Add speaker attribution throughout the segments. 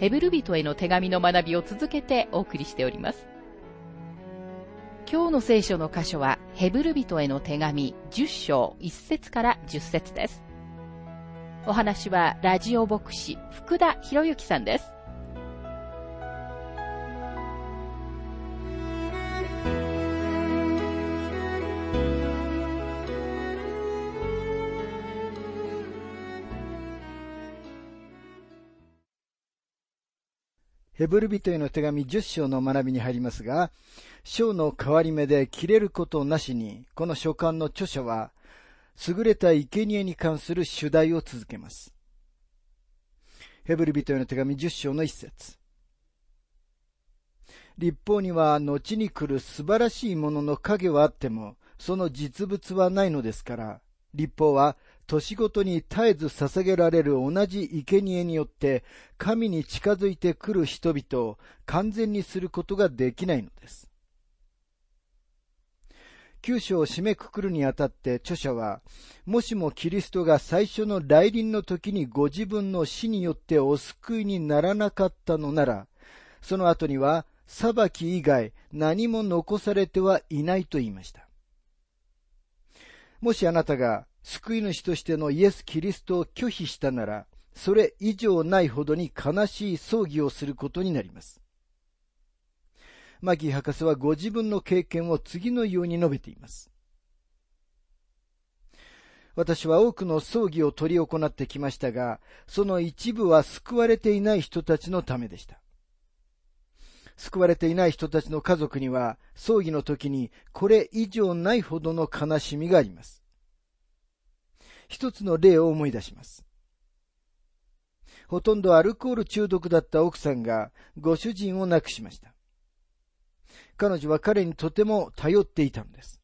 Speaker 1: ヘブル人への手紙の学びを続けてお送りしております。今日の聖書の箇所は、ヘブル人への手紙10章1節から10節です。お話は、ラジオ牧師、福田博之さんです。
Speaker 2: ヘブル人への手紙10章の学びに入りますが、章の変わり目で切れることなしに、この書簡の著者は、優れた生贄に関する主題を続けます。ヘブル人への手紙10章の一節。立法には後に来る素晴らしいものの影はあっても、その実物はないのですから、立法は年ごとに絶えず捧げられる同じ生贄によって、神に近づいてくる人々を完全にすることができないのです。九章を締めくくるにあたって著者は、もしもキリストが最初の来臨の時にご自分の死によってお救いにならなかったのなら、その後には裁き以外何も残されてはいないと言いました。もしあなたが救い主としてのイエス・キリストを拒否したなら、それ以上ないほどに悲しい葬儀をすることになります。マギー博士はご自分の経験を次のように述べています。私は多くの葬儀を執り行ってきましたが、その一部は救われていない人たちのためでした。救われていない人たちの家族には、葬儀の時にこれ以上ないほどの悲しみがあります。一つの例を思い出します。ほとんどアルコール中毒だった奥さんがご主人を亡くしました。彼女は彼にとても頼っていたのです。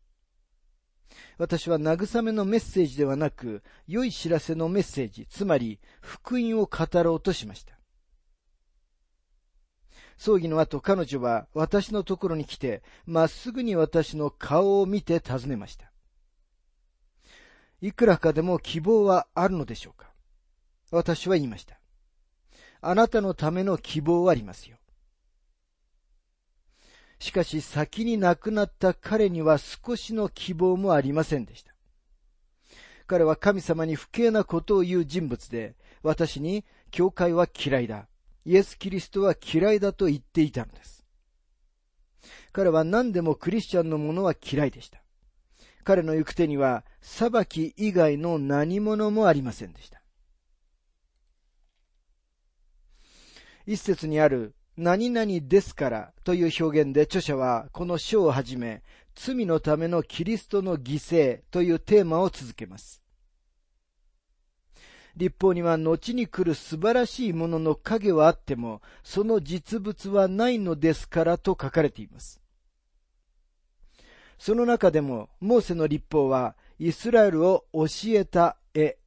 Speaker 2: 私は慰めのメッセージではなく、良い知らせのメッセージ、つまり福音を語ろうとしました。葬儀の後彼女は私のところに来て、まっすぐに私の顔を見て尋ねました。いくらかでも希望はあるのでしょうか？私は言いました。あなたのための希望はありますよ。しかし先に亡くなった彼には少しの希望もありませんでした。彼は神様に不敬なことを言う人物で、私に教会は嫌いだ。イエス・キリストは嫌いだと言っていたのです。彼は何でもクリスチャンのものは嫌いでした。彼の行く手には裁き以外の何者もありませんでした。一節にある何々ですからという表現で著者はこの章をはじめ罪のためのキリストの犠牲というテーマを続けます。立法には後に来る素晴らしいものの影はあっても、その実物はないのですからと書かれています。その中でも、モーセの立法は、イスラエルを教えた絵、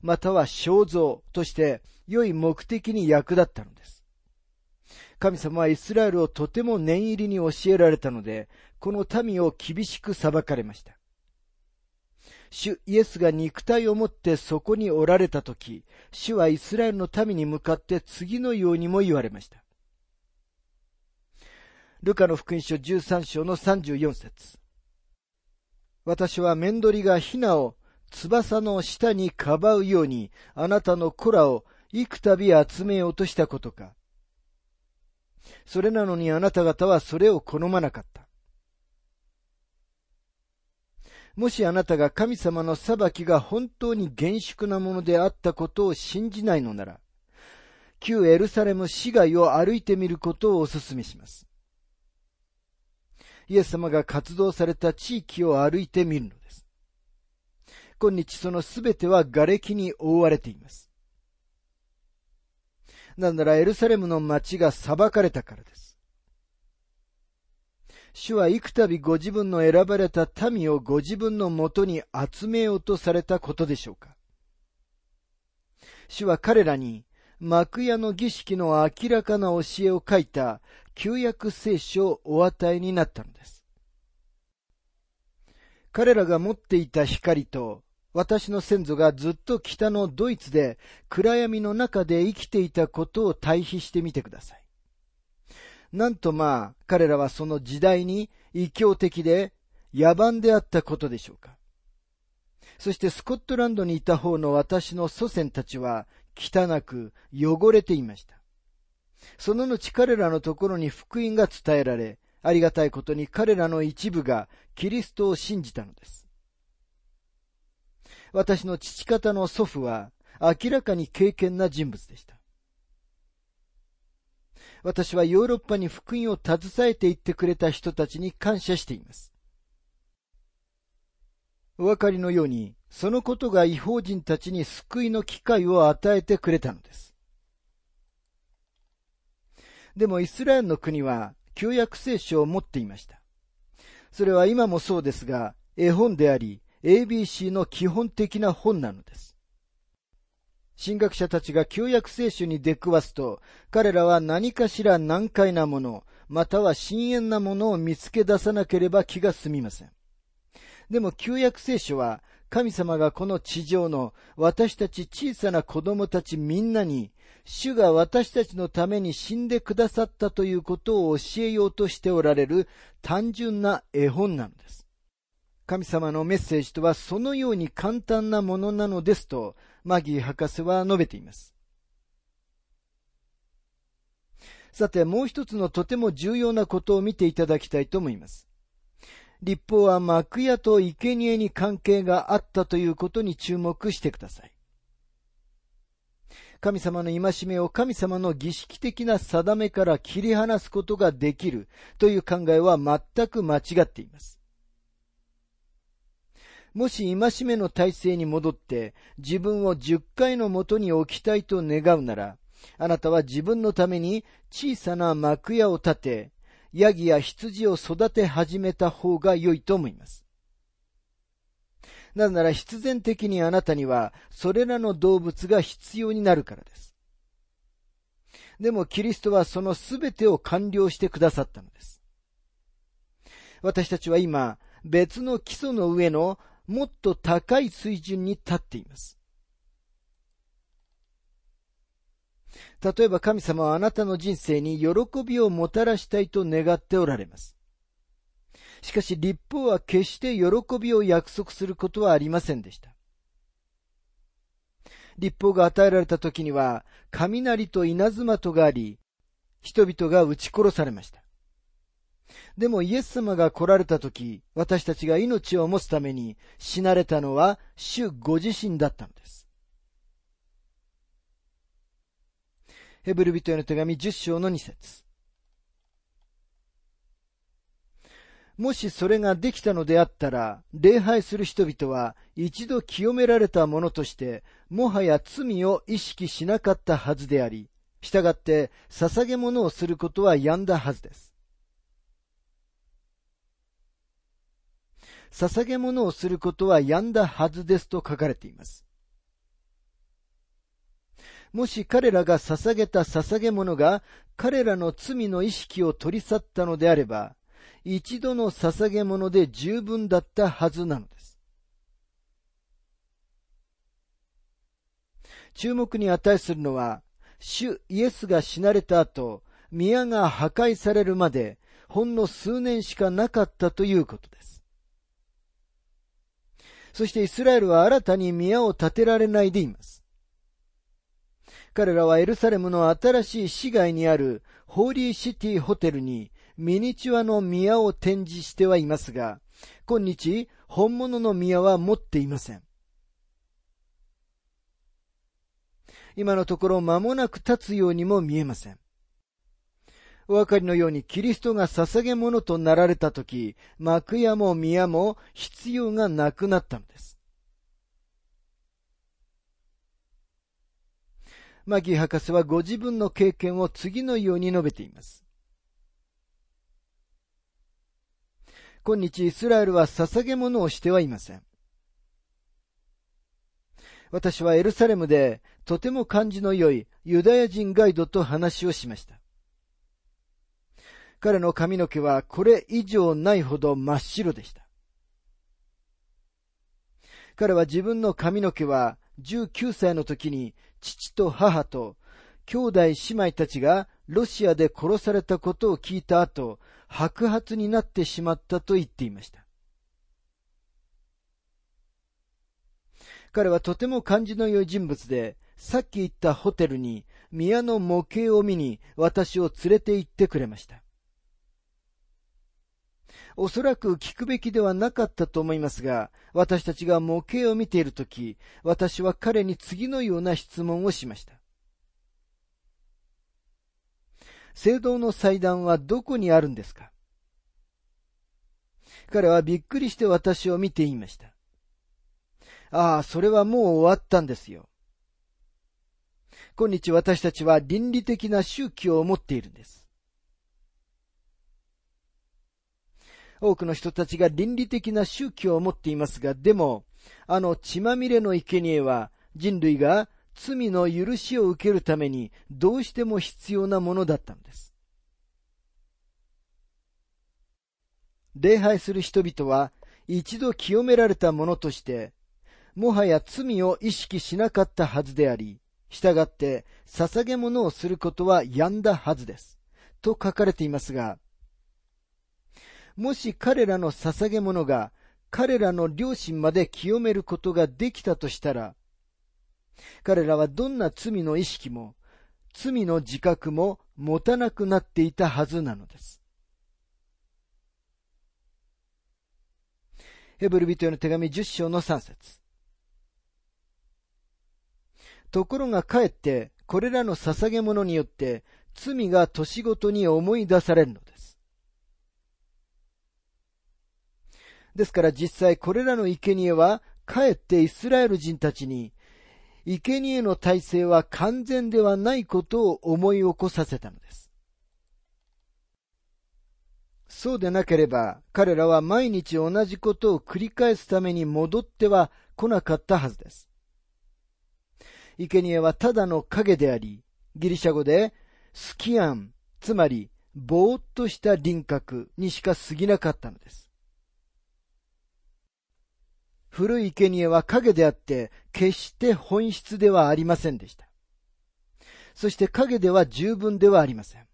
Speaker 2: または肖像として、良い目的に役立ったのです。神様はイスラエルをとても念入りに教えられたので、この民を厳しく裁かれました。主イエスが肉体を持ってそこにおられたとき、主はイスラエルの民に向かって次のようにも言われました。ルカの福音書13章の34節私はメンドリがヒナを翼の下にかばうようにあなたの子らを幾度集めようとしたことか。それなのにあなた方はそれを好まなかった。もしあなたが神様の裁きが本当に厳粛なものであったことを信じないのなら、旧エルサレム市街を歩いてみることをお勧めします。イエス様が活動された地域を歩いてみるのです。今日そのすべては瓦礫に覆われています。なんならエルサレムの町が裁かれたからです。主は幾度ご自分の選ばれた民をご自分のもとに集めようとされたことでしょうか主は彼らに幕屋の儀式の明らかな教えを書いた旧約聖書をお与えになったのです。彼らが持っていた光と私の先祖がずっと北のドイツで暗闇の中で生きていたことを対比してみてください。なんとまあ、彼らはその時代に異教的で野蛮であったことでしょうか。そしてスコットランドにいた方の私の祖先たちは汚く汚れていました。その後彼らのところに福音が伝えられ、ありがたいことに彼らの一部がキリストを信じたのです。私の父方の祖父は明らかに敬虔な人物でした。私はヨーロッパに福音を携えていってくれた人たちに感謝しています。お分かりのように、そのことが違法人たちに救いの機会を与えてくれたのです。でもイスラエルの国は旧約聖書を持っていました。それは今もそうですが、絵本であり、ABC の基本的な本なのです。神学者たちが旧約聖書に出くわすと、彼らは何かしら難解なもの、または深遠なものを見つけ出さなければ気が済みません。でも旧約聖書は、神様がこの地上の私たち小さな子供たちみんなに、主が私たちのために死んでくださったということを教えようとしておられる単純な絵本なのです。神様のメッセージとはそのように簡単なものなのですと、マギー博士は述べています。さて、もう一つのとても重要なことを見ていただきたいと思います。立法は幕屋と生贄に関係があったということに注目してください。神様の戒めを神様の儀式的な定めから切り離すことができるという考えは全く間違っています。もし戒めの体制に戻って自分を十回のもとに置きたいと願うなら、あなたは自分のために小さな幕屋を建て、ヤギや羊を育て始めた方が良いと思います。なぜなら必然的にあなたにはそれらの動物が必要になるからです。でもキリストはそのすべてを完了してくださったのです。私たちは今、別の基礎の上のもっと高い水準に立っています。例えば神様はあなたの人生に喜びをもたらしたいと願っておられます。しかし立法は決して喜びを約束することはありませんでした。立法が与えられた時には雷と稲妻とがあり、人々が撃ち殺されました。でもイエス様が来られた時、私たちが命を持つために死なれたのは主ご自身だったのです。ヘブル人への手紙10章の2節もしそれができたのであったら、礼拝する人々は一度清められたものとして、もはや罪を意識しなかったはずであり、従って捧げ物をすることはやんだはずです。捧げ物をすることはやんだはずですと書かれています。もし彼らが捧げた捧げ物が彼らの罪の意識を取り去ったのであれば、一度の捧げ物で十分だったはずなのです。注目に値するのは、主イエスが死なれた後、宮が破壊されるまで、ほんの数年しかなかったということです。そしてイスラエルは新たに宮を建てられないでいます。彼らはエルサレムの新しい市街にあるホーリーシティホテルにミニチュアの宮を展示してはいますが、今日本物の宮は持っていません。今のところ間もなく立つようにも見えません。お分かりのようにキリストが捧げ物となられたとき、幕屋も宮も必要がなくなったのです。マギー博士はご自分の経験を次のように述べています。今日イスラエルは捧げ物をしてはいません。私はエルサレムでとても感じの良いユダヤ人ガイドと話をしました。彼の髪の毛はこれ以上ないほど真っ白でした。彼は自分の髪の毛は19歳の時に父と母と兄弟姉妹たちがロシアで殺されたことを聞いた後、白髪になってしまったと言っていました。彼はとても感じの良い人物で、さっき言ったホテルに宮の模型を見に私を連れて行ってくれました。おそらく聞くべきではなかったと思いますが、私たちが模型を見ているとき、私は彼に次のような質問をしました。聖堂の祭壇はどこにあるんですか？彼はびっくりして私を見ていました。ああ、それはもう終わったんですよ。今日私たちは倫理的な宗教を持っているんです。多くの人たちが倫理的な宗教を持っていますが、でも、あの血まみれの生贄は人類が罪の許しを受けるためにどうしても必要なものだったのです。礼拝する人々は一度清められたものとして、もはや罪を意識しなかったはずであり、従って捧げ物をすることはやんだはずです。と書かれていますが、もし彼らの捧げ物が彼らの良心まで清めることができたとしたら、彼らはどんな罪の意識も、罪の自覚も持たなくなっていたはずなのです。ヘブル人への手紙10章の3節ところがかえって、これらの捧げ物によって、罪が年ごとに思い出されるのです。ですから実際これらの生贄は、かえってイスラエル人たちに生贄の体制は完全ではないことを思い起こさせたのです。そうでなければ、彼らは毎日同じことを繰り返すために戻っては来なかったはずです。生贄はただの影であり、ギリシャ語でスキアン、つまり、ぼーっとした輪郭にしか過ぎなかったのです。古い生贄は影であって、決して本質ではありませんでした。そして影では十分ではありません。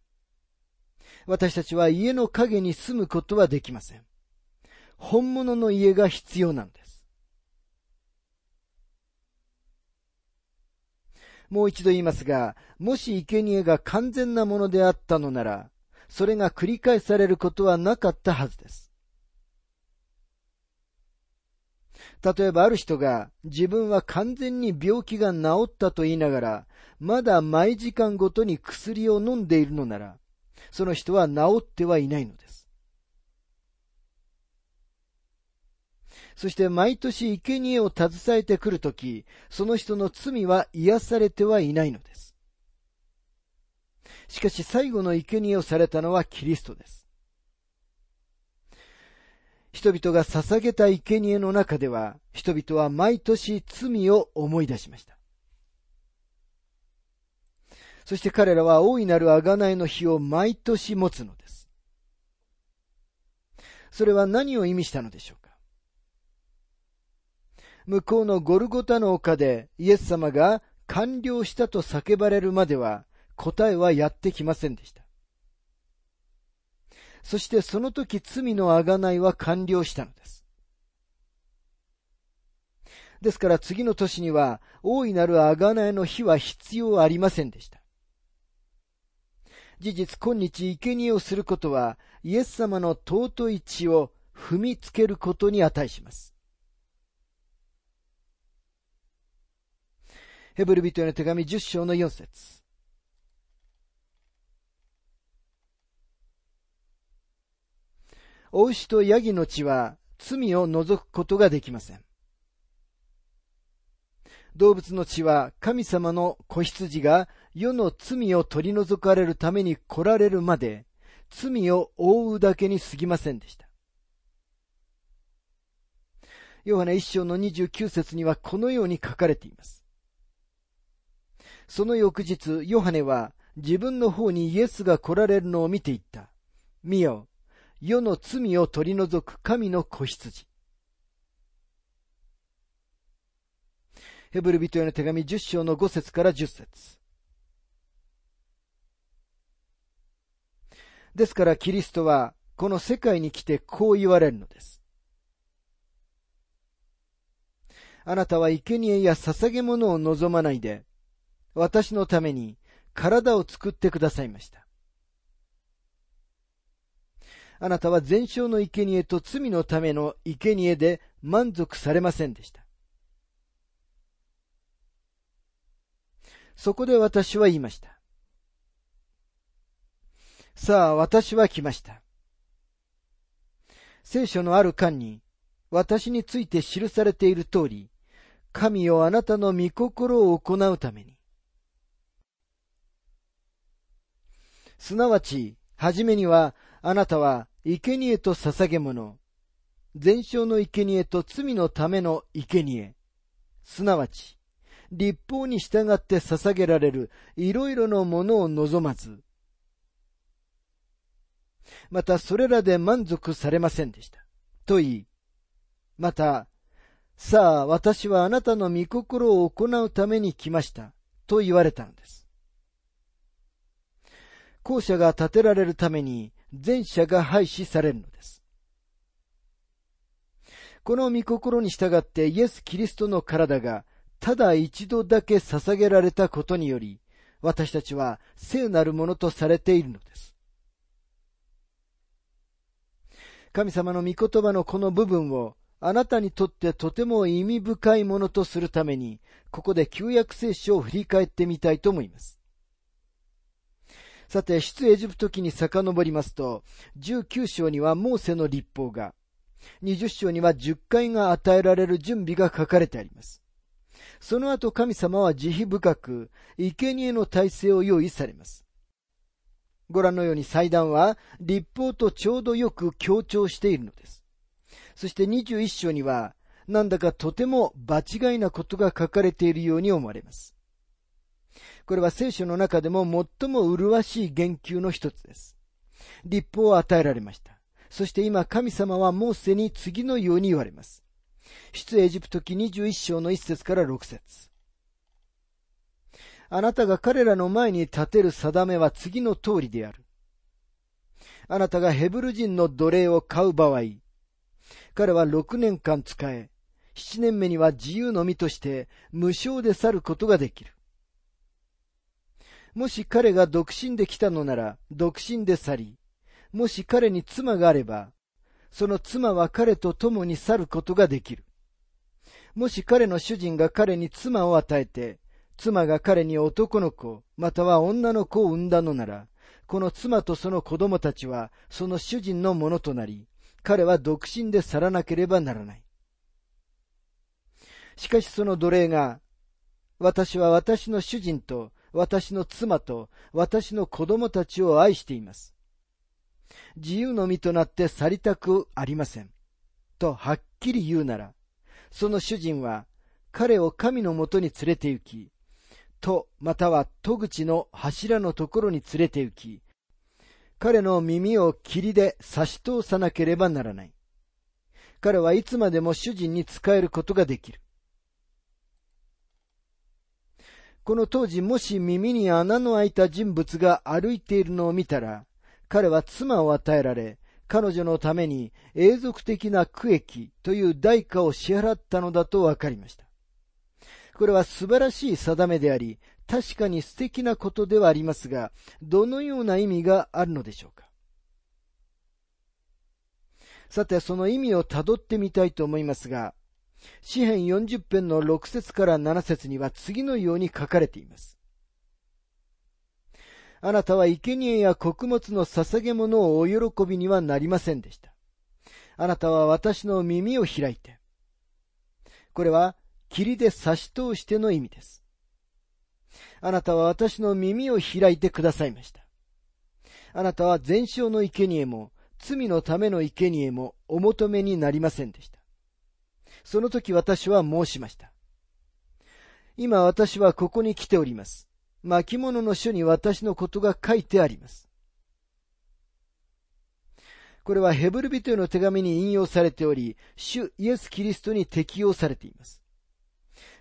Speaker 2: 私たちは家の影に住むことはできません。本物の家が必要なんです。もう一度言いますが、もし生贄が完全なものであったのなら、それが繰り返されることはなかったはずです。例えばある人が自分は完全に病気が治ったと言いながら、まだ毎時間ごとに薬を飲んでいるのなら、その人は治ってはいないのです。そして毎年生贄を携えてくるとき、その人の罪は癒されてはいないのです。しかし最後の生贄をされたのはキリストです。人々が捧げた生贄の中では、人々は毎年罪を思い出しました。そして彼らは大いなる贖いの日を毎年持つのです。それは何を意味したのでしょうか向こうのゴルゴタの丘でイエス様が完了したと叫ばれるまでは答えはやってきませんでした。そしてその時罪の贖いは完了したのです。ですから次の年には大いなる贖いの日は必要ありませんでした。事実今日生贄をすることはイエス様の尊い血を踏みつけることに値します。ヘブル人への手紙10章の4節お牛とヤギの血は罪を除くことができません。動物の血は神様の子羊が世の罪を取り除かれるために来られるまで罪を覆うだけに過ぎませんでした。ヨハネ一章の29節にはこのように書かれています。その翌日、ヨハネは自分の方にイエスが来られるのを見ていった。見よ、世の罪を取り除く神の子羊。ヘブル人への手紙10章の5節から10節ですからキリストはこの世界に来てこう言われるのです。あなたは生贄や捧げ物を望まないで、私のために体を作ってくださいました。あなたは全焼の生贄と罪のための生贄で満足されませんでした。そこで私は言いました。さあ、私は来ました。聖書のある間に、私について記されている通り、神よあなたの御心を行うために。すなわち、はじめには、あなたは、生贄と捧げ物、全焼の生贄と罪のための生贄、すなわち、立法に従って捧げられるいろいろのものを望まず、またそれらで満足されませんでした。と言い、また、さあ私はあなたの御心を行うために来ました。と言われたのです。校舎が建てられるために全社が廃止されるのです。この御心に従ってイエス・キリストの体がただ一度だけ捧げられたことにより、私たちは聖なるものとされているのです。神様の御言葉のこの部分をあなたにとってとても意味深いものとするために、ここで旧約聖書を振り返ってみたいと思います。さて、出エジプト記に遡りますと、19章にはモーセの立法が、20章には10回が与えられる準備が書かれてあります。その後神様は慈悲深く、生贄の体制を用意されます。ご覧のように祭壇は立法とちょうどよく強調しているのです。そして21章には、なんだかとても場違いなことが書かれているように思われます。これは聖書の中でも最も麗しい言及の一つです。立法を与えられました。そして今神様はモーセに次のように言われます。出エジプト記21章の1節から6節あなたが彼らの前に立てる定めは次の通りである。あなたがヘブル人の奴隷を買う場合、彼は6年間使え、7年目には自由の身として無償で去ることができる。もし彼が独身で来たのなら、独身で去り、もし彼に妻があれば、その妻は彼と共に去ることができる。もし彼の主人が彼に妻を与えて、妻が彼に男の子、または女の子を産んだのなら、この妻とその子供たちはその主人のものとなり、彼は独身で去らなければならない。しかしその奴隷が、私は私の主人と私の妻と私の子供たちを愛しています。自由の身となって去りたくありません。とはっきり言うなら、その主人は彼を神のもとに連れて行き、とまたは戸口の柱のところに連れて行き、彼の耳を霧で差し通さなければならない。彼はいつまでも主人に仕えることができる。この当時もし耳に穴の開いた人物が歩いているのを見たら、彼は妻を与えられ、彼女のために永続的な区域という代価を支払ったのだと分かりました。これは素晴らしい定めであり、確かに素敵なことではありますが、どのような意味があるのでしょうかさて、その意味をたどってみたいと思いますが、詩編40編の6節から7節には次のように書かれています。あなたは生贄や穀物の捧げ物をお喜びにはなりませんでした。あなたは私の耳を開いて。これは、霧で差し通しての意味です。あなたは私の耳を開いてくださいました。あなたは全焼の生贄も、罪のための生贄もお求めになりませんでした。その時私は申しました。今私はここに来ております。巻物の書に私のことが書いてあります。これはヘブル人への手紙に引用されており、主イエス・キリストに適用されています。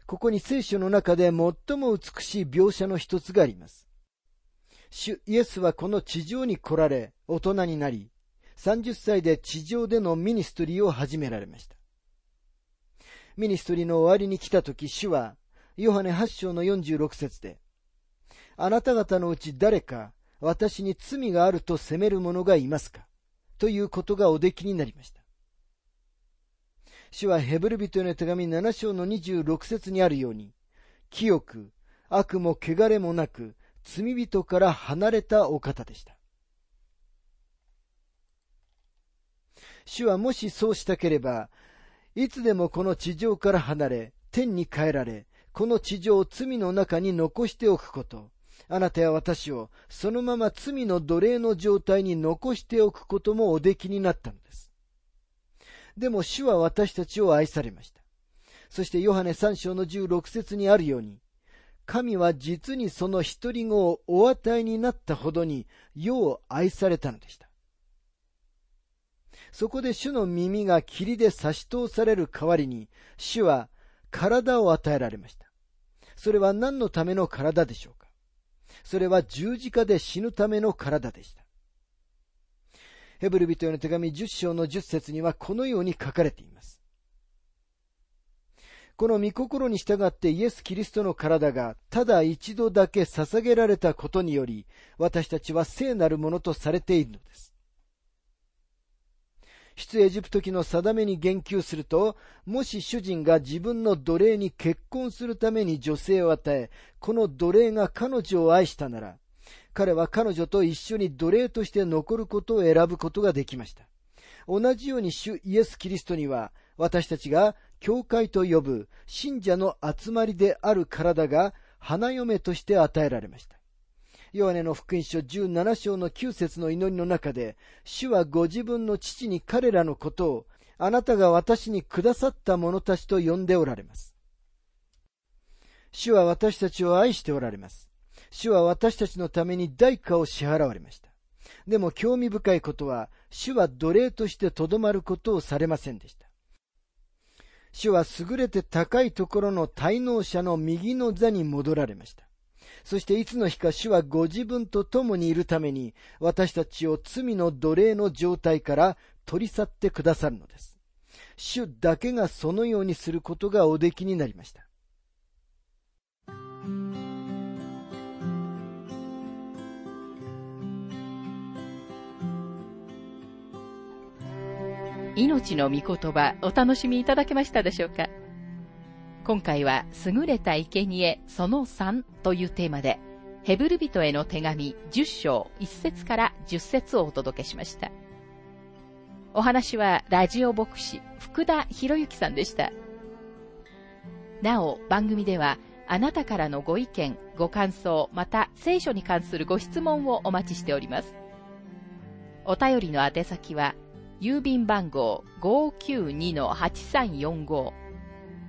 Speaker 2: ここに聖書の中で最も美しい描写の一つがあります。主イエスはこの地上に来られ、大人になり、30歳で地上でのミニストリーを始められました。ミニストリーの終わりに来た時、主は、ヨハネ8章の46節で、あなた方のうち誰か私に罪があると責める者がいますか？ということがおできになりました。主はヘブル人への手紙7章の26節にあるように、清く、悪も汚れもなく、罪人から離れたお方でした。主はもしそうしたければ、いつでもこの地上から離れ、天に帰られ、この地上を罪の中に残しておくこと、あなたや私をそのまま罪の奴隷の状態に残しておくこともおできになったのです。でも主は私たちを愛されました。そしてヨハネ3章の16節にあるように、神は実にその一人子をお与えになったほどに世を愛されたのでした。そこで主の耳が霧で差し通される代わりに、主は体を与えられました。それは何のための体でしょうか？それは十字架で死ぬための体でした。ヘブル人への手紙10章の10節にはこのように書かれています。この御心に従ってイエス・キリストの体がただ一度だけ捧げられたことにより、私たちは聖なるものとされているのです。出エジプト記の定めに言及すると、もし主人が自分の奴隷に結婚するために女性を与え、この奴隷が彼女を愛したなら、彼は彼女と一緒に奴隷として残ることを選ぶことができました。同じように主イエス・キリストには、私たちが教会と呼ぶ信者の集まりである体が花嫁として与えられました。ヨハネの福音書17章の9節の祈りの中で、主はご自分の父に彼らのことを、あなたが私にくださった者たちと呼んでおられます。主は私たちを愛しておられます。主は私たちのために代価を支払われました。でも興味深いことは、主は奴隷としてとどまることをされませんでした。主は優れて高いところの滞納者の右の座に戻られました。そしていつの日か主はご自分と共にいるために私たちを罪の奴隷の状態から取り去ってくださるのです。主だけがそのようにすることがおできになりました。
Speaker 1: 命の御言葉お楽しみいただけましたでしょうか？今回は優れた生贄その3というテーマでヘブル人への手紙10章1節から10節をお届けしました。お話はラジオ牧師福田博之さんでした。なお番組ではあなたからのご意見、ご感想、また聖書に関するご質問をお待ちしております。お便りの宛先は郵便番号592-8345